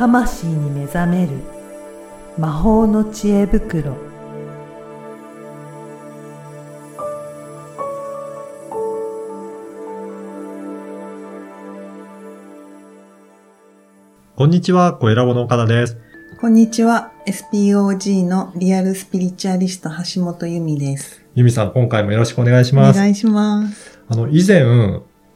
魂に目覚める魔法の知恵袋こんにちは、小ラボの岡田です。こんにちは。SPOG のリアルスピリチュアリスト橋本由美です。ゆみさん、今回もよろしくお願いしおます。願いします。あの、以前、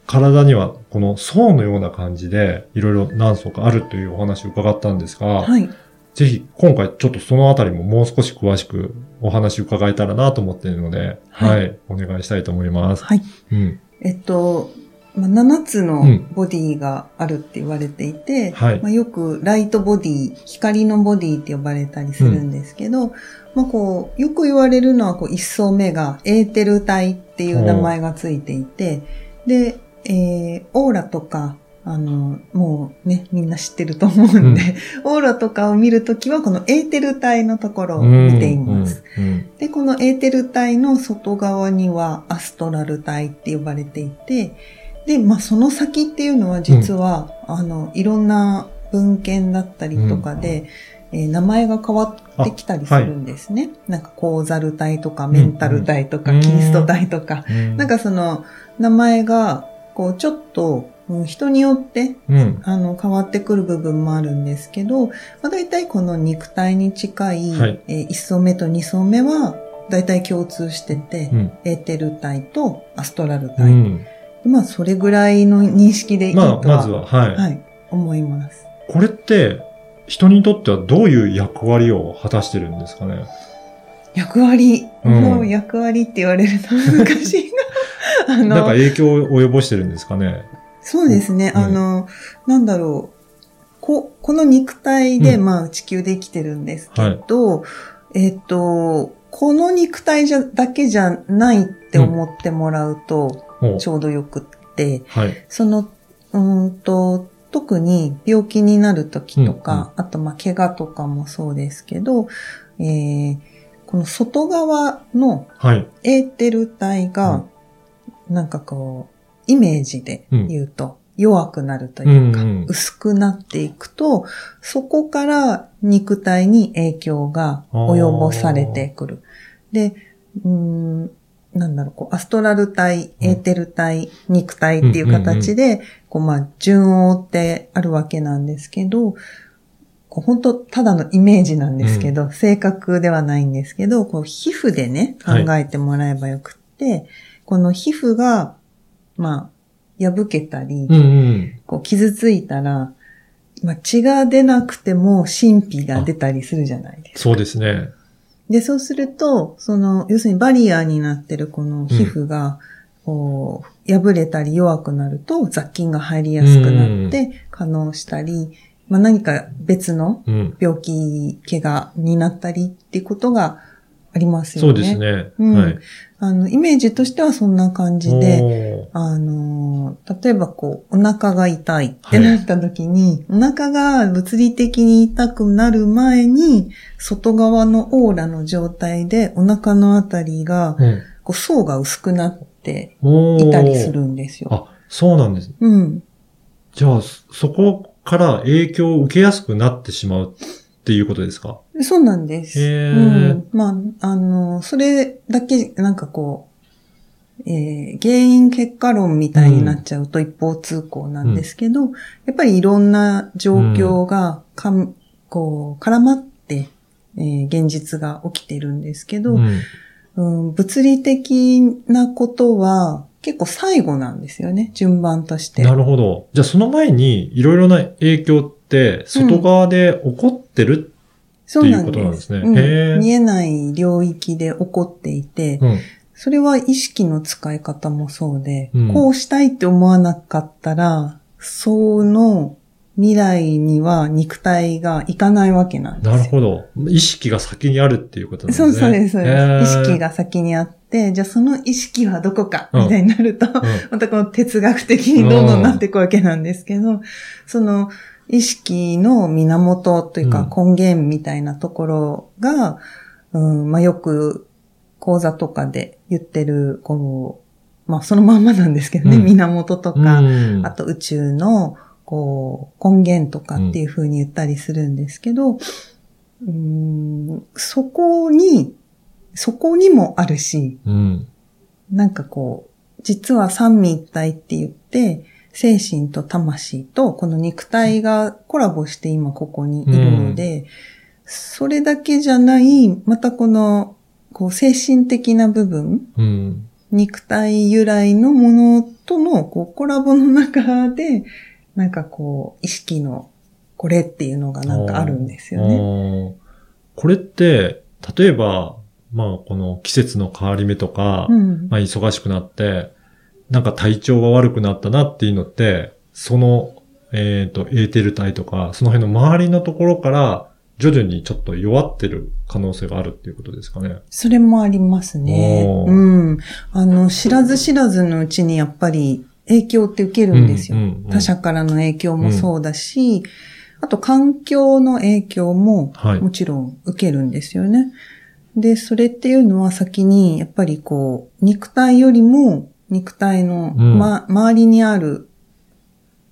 体にはこの層のような感じで、いろいろ何層かあるというお話を伺ったんですが、はい。ぜひ今回ちょっとそのあたりももう少し詳しくお話伺えたらなと思っているので、は、はいいお願いしたいと思います。はい。うん。えっと、まあ、7つのうんボディがあるって言われていて、はいまあ、よくライトボディ、光のボディって呼ばれたりするんですけど、まあこう、よく言われるのはこう1層目がエーテル体っていう名前がついていて、で、えー、オーラとか、あの、もうね、みんな知ってると思うんで、オーラとかを見るときはこのエーテル体のところを見ています。うん。うん。で、このエーテル体の外側にはアストラル体って呼ばれていて、で、まあその先っていうのは実は、あの、いろんな文献だったりとかで、えー名前が変わってきたりするんですね。なんかコーザル体とかメンタル体とか、うん。キリスト体とか、うん。なんかその名前が、こうちょっと、うん人によってうん。あの、変わってくる部分もあるんですけど、まあ、大体この肉体に近い、はいえ1層目と2層目は、大体共通してて、うん。エーテル体とアストラルう体。ん。まあ、それぐらいの認識でいいとまあ、は、まずは、はい。はい、思います。これって、人にとってはどういう役割を果たしてるんですかね？役割、うんもう役割って言われると難しいな。あなんかの、影響を及ぼしてるんですかね。そうですね、うん。あの、なんだろう。こ、この肉体で、うん。まあ、地球で生きてるんですけど、えっと、この肉体じゃ、だけじゃないって思ってもらうと、ちょうどよくって、はい。その、うーんと、特に病気になる時とか、あと、まあ、怪我とかもそうですけど、えー、この外側のはい。エーテル体が、なんかこう、イメージで言うと、弱くなるというか、薄くなっていくと、そこから肉体に影響が及ぼされてくる。で、うーん、なんだろう、こう、アストラル体、うんエーテル体、肉体っていう形で、こう、まあ、順を追ってあるわけなんですけど、こう本当ただのイメージなんですけど、正確ではないんですけど、こう皮膚でね、考はい。えてもらえばよくって、この皮膚が、まあ、破けたり、うんうん。こう傷ついたら、まあ、血が出なくても神秘が出たりするじゃないですか。そうですね。で、そうすると、その、要するにバリアになってるこの皮膚が、こう、破れたり弱くなると雑菌が入りやすくなって、可能したり、まあ、何か別のうん。病気、怪我になったりっていうことがありますよね。そうですね。うんはい。あの、イメージとしてはそんな感じで、あのー、例えばこう、お腹が痛いってなった時に、お腹が物理的に痛くなる前に、外側のオーラの状態でお腹のあたりが、うん。こう層が薄くなっていたりするんですよ。あ、そうなんです。うん。じゃあ、そそこから影響を受けやすくなってしまうっていうことですか？そうなんです。うん。まあ、あの、それだけ、なんかこう、えー原因結果論みたいになっちゃうと一方通行なんですけど、やっぱりいろんな状況がかん、こう、絡まって、えー現実が起きてるんですけど、うん。うん、物理的なことは結構最後なんですよね、順番として。なるほど。じゃあ、その前に、いろいろな影響って、外側で起こってるそうなんっていうことなんで。ですすねうんへー見えない領域で起こっていて、うん。それは意識の使い方もそうで、うんこうしたいって思わなかったら、その未来には肉体がいかないわけなんですよ。なるほど。意識が先にあるっていうことなんですね。そうそうです、そうです。意識。が先にあって、じゃあその意識はどこか、うんみたいになると、またこの哲学的にどんどんなっていくわけなんですけど、その意識の源というか根源みたいなところが、うんまあよく講座とかで言ってる、この、まあそのまんまなんですけどね、うん源とうん。か、うんあと宇宙のこう、根源とかっていう風に言ったりするんですけど、うーんそこに、そこにもあるし、うん。なんかこう、実は三位一体って言って、精神と魂とこの肉体がコラボして今ここにいるので、それだけじゃない、またこの、こう精神的な部分、うん。肉体由来のものとのこうコラボの中で、なんかこう、意識のこれっていうのがなんかあるんですよね。ね。これって、例えば、まあ、この季節の変わり目とか、うん。まあ、忙しくなって、なんか体調が悪くなったなっていうのって、その、えっ、と、エーテル体とか、その辺の周りのところから、徐々にちょっと弱ってる可能性があるっていうことですかね。それもありますね。うん。あの、知らず知らずのうちにやっぱり影響って受けるんですよ。他者からの影響もそうだし、あと環境の影響もはい。もちろん受けるんですよね。で、それっていうのは先にやっぱりこう、肉体よりも肉体の、うん。ま、周りにある、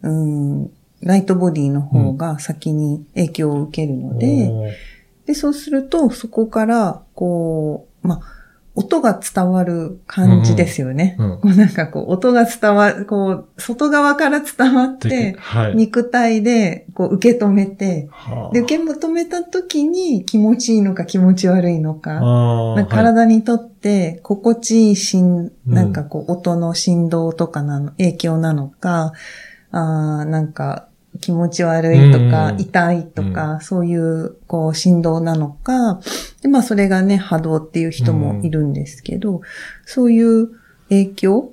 うん、ライトボディの方が先に影響を受けるので、で、そうすると、そこから、こう、まあ、音が伝わる感じですよね。うんこうなんかこう、音が伝わる、こう、外側から伝わっでて、はい。肉体で、こう、受け止めて、はあで、受け止めた時に気持ちいいのか気持ち悪いのか、体にとって心地いい振、うんなんかこう、音の振動とかなの、影響なのか、あーなんか気持ち悪いとか、うん痛いとか、そういう、こう、振動なのか、で、まあ、それがね、波動っていう人もいるんですけど、そういう影響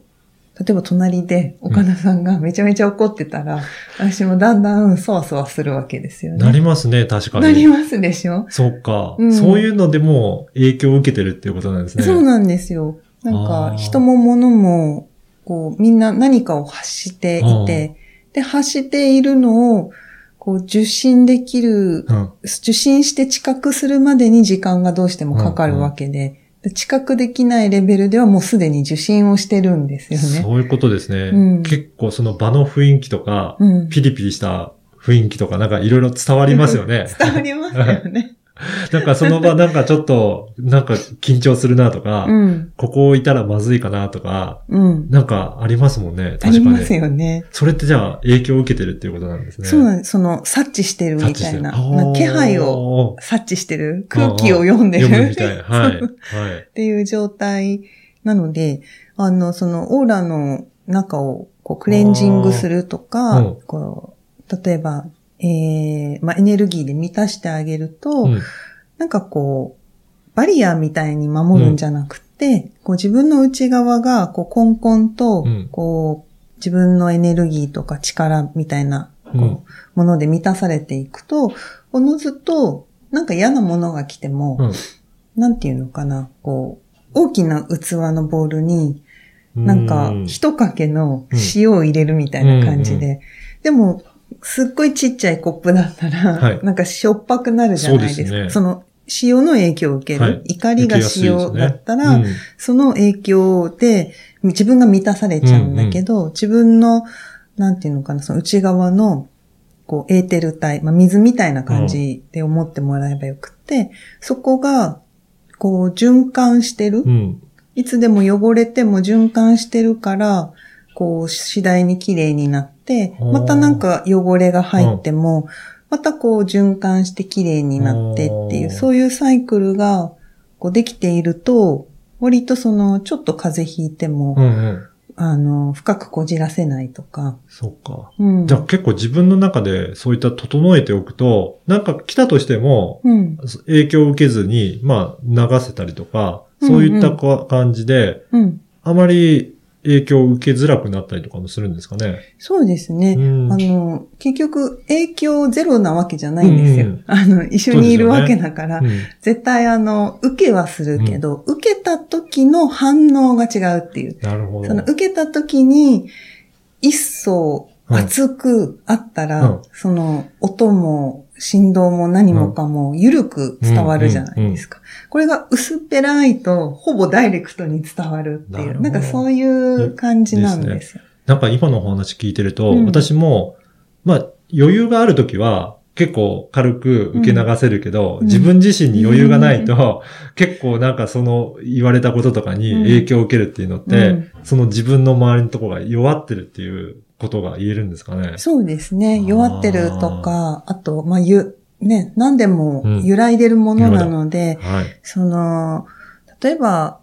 例えば隣で岡田さんがめちゃめちゃ怒ってたら、私もだんだんそわそわするわけですよね。なりますね、確かに。なりますでしょ？そうか、うんそういうのでも影響を受けてるっていうことなんですね。そうなんですよ。なんか、人も物も、こう、みんな何かを発していて、で、発しているのを、こう、受信できる、うん。受信して知覚するまでに時間がどうしてもかかるわけで、で知覚できないレベルではもうすでに受信をしてるんですよね。そういうことですね。うん結構その場の雰囲気とか、うん。ピリピリした雰囲気とか、なんかいろいろ伝わりますよね。伝わりますよね。なんかその場なんかちょっと、なんか緊張するなとか、うん。ここいたらまずいかなとか、うん。なんかありますもんね。あり確かますに。よね。それってじゃあ影響を受けてるっていうことなんですね。そうなんです。その、察知してるみたいな。な気配をを察知してる。空気を読んでる。読むみたい。はい。はい。っていう状態なので、あの、そのオーラの中をこうクレンジングするとか、うんこう例えば、えーまあ、エネルギーで満たしてあげると、うん。なんかこう、バリアみたいに守るんじゃなくて、こう自分の内側がこうコンコンとうん、こう、自分のエネルギーとか力みたいな、こううんもので満たされていくと、おのずと、なんか嫌なものが来ても、うん。なんていうのかな、こう、大きな器のボールに、なんかう、一かけの塩を入れるみたいな感じで、でも、すっごいちっちゃいコップだったら、はいなんかしょっぱくなるじゃないですか。そすねその、塩の影響を受ける。はい怒りが塩だったら、受けやすいですねその影響で自分が満たされちゃうんだけど、自分の、なんていうのかな、その内側の、こう、エーテル体、まあ、水みたいな感じで思ってもらえばよくって、そこが、こう、循環してる。うん。うんいつでも汚れても循環してるから、こう、次第に綺麗になって、またなんか汚れが入っても、またこう循環して綺麗になってっていう、そういうサイクルが、こうできていると、割とその、ちょっと風邪ひいても、うんうん。あの、深くこじらせないとか。そうか。うん。じゃあ結構自分の中でそういった整えておくと、なんか来たとしても、うん。影響を受けずに、まあ流せたりとか、そういったか感じで、うん。あまり影響を受けづらくなったりとかもするんですかね。そうですね。うんあの、結局、影響ゼロなわけじゃないんですよ。うんあの、一緒にいるわけだから、うん絶対あの、受けはするけど、受けた時の反応が違うっていう。なるほど。その受けた時に、一層熱くあったら、うん。その音も振動も何もかも緩く伝わるじゃないですか。これが薄っぺらいと、ほぼダイレクトに伝わるっていう、なんかそういう感じなんですよ。なんか今のお話聞いてると、うん。私も、まあ、余裕があるときは、結構軽く受け流せるけど、うん。自分自身に余裕がないと、結構なんかその言われたこととかに影響を受けるっていうのって、うん。その自分の周りのところが弱ってるっていうことが言えるんですかね。そうですね。弱ってるとか、あと、まあ、ゆ、ね、何でもうん揺らいでるものなので、はい。その、例えば、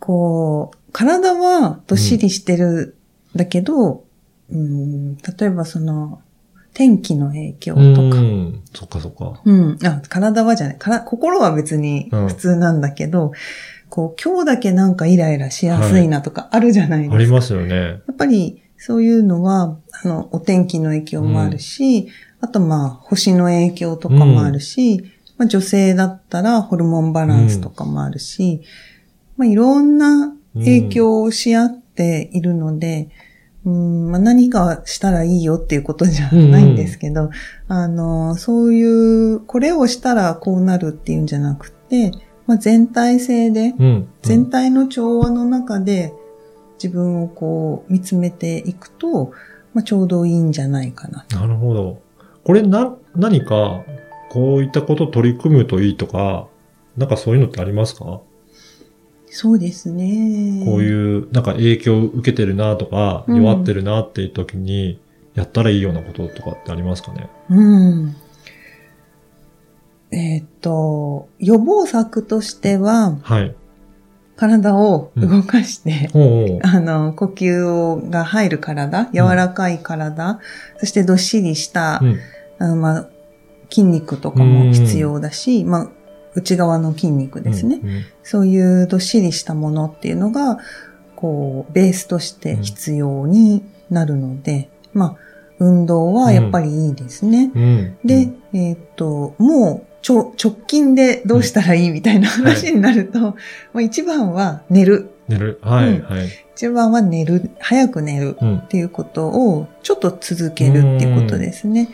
こう、体はどっしりしてる、だけど、うん、例えばその、天気の影響とか、うん。そっかそっか。うん。あ、体はじゃない。から心は別にうん普通なんだけど、こう、今日だけなんかイライラしやすいなとかあるじゃないですか。ありますよね。やっぱりそういうのは、あの、お天気の影響もあるし、あとまあ、星の影響とかもあるし、まあ女性だったらホルモンバランスとかもあるし、まあいろんな影響をし合っているので、うんまあ、何がしたらいいよっていうことじゃないんですけど、あの、そういう、これをしたらこうなるっていうんじゃなくて、まあ、全体性で、うん。全体の調和の中で自分をこう見つめていくと、まあ、ちょうどいいんじゃないかなと。なるほど。これな、何か、こういったことを取り組むといいとか、なんかそういうのってありますか、そうですね。こうう。いう、なんか影響を受けてるなとか、うん弱ってるなっていう時に、やったらいいようなこととかってありますかね？うん。えーっと、予防策としては、はい。体を動かして、ほうほう。あの、呼吸が入る体、柔らかい体、そしてどっしりした、うん。あのまあ、筋肉とかも必要だし、まあ、内側の筋肉ですね。うん。そういうどっしりしたものっていうのが、こう、ベースとして必要になるので、まあ、運動はやっぱりいいですね。うん。で、えーっと、もう、ちょ、直近でどうしたらいいみたいな話になると、まあ一番は寝る。寝る。はい、うんはい。一番は寝る。早く寝るうんっ。ていうことをちょっと続けるっていうことですね。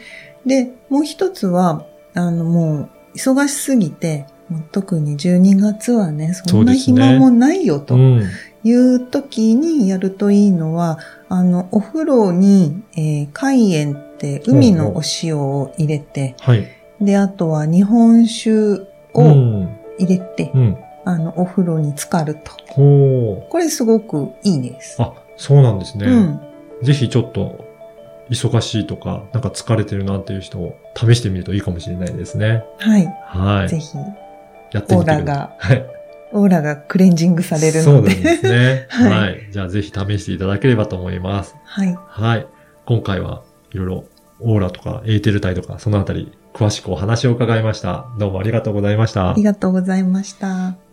で、もう一つは、あの、もう、忙しすぎて、特に12月はね、そんな暇もないよとうん。いう時にやるといいのは、あの、お風呂に、えー海塩って海のお塩を入れて、はい。で、あとは日本酒うをん。入れて、うん。あの、お風呂に浸かると。ほこれすごくいいですう。。あ、そうなんですね。うん。ぜひちょっと、忙しいとか、なんか疲れてるなっていう人を試してみるといいかもしれないですね。はい。はい。ぜひ、やってみて。オーラが、はい。オーラがクレンジングされるので。そうですね。はいはい。じゃあぜひ試していただければと思います。はい。はい。今回はいろいろオーラとかエーテル体とかそのあたり詳しくお話を伺いました。どうもありがとうございましたあり。がとうございました。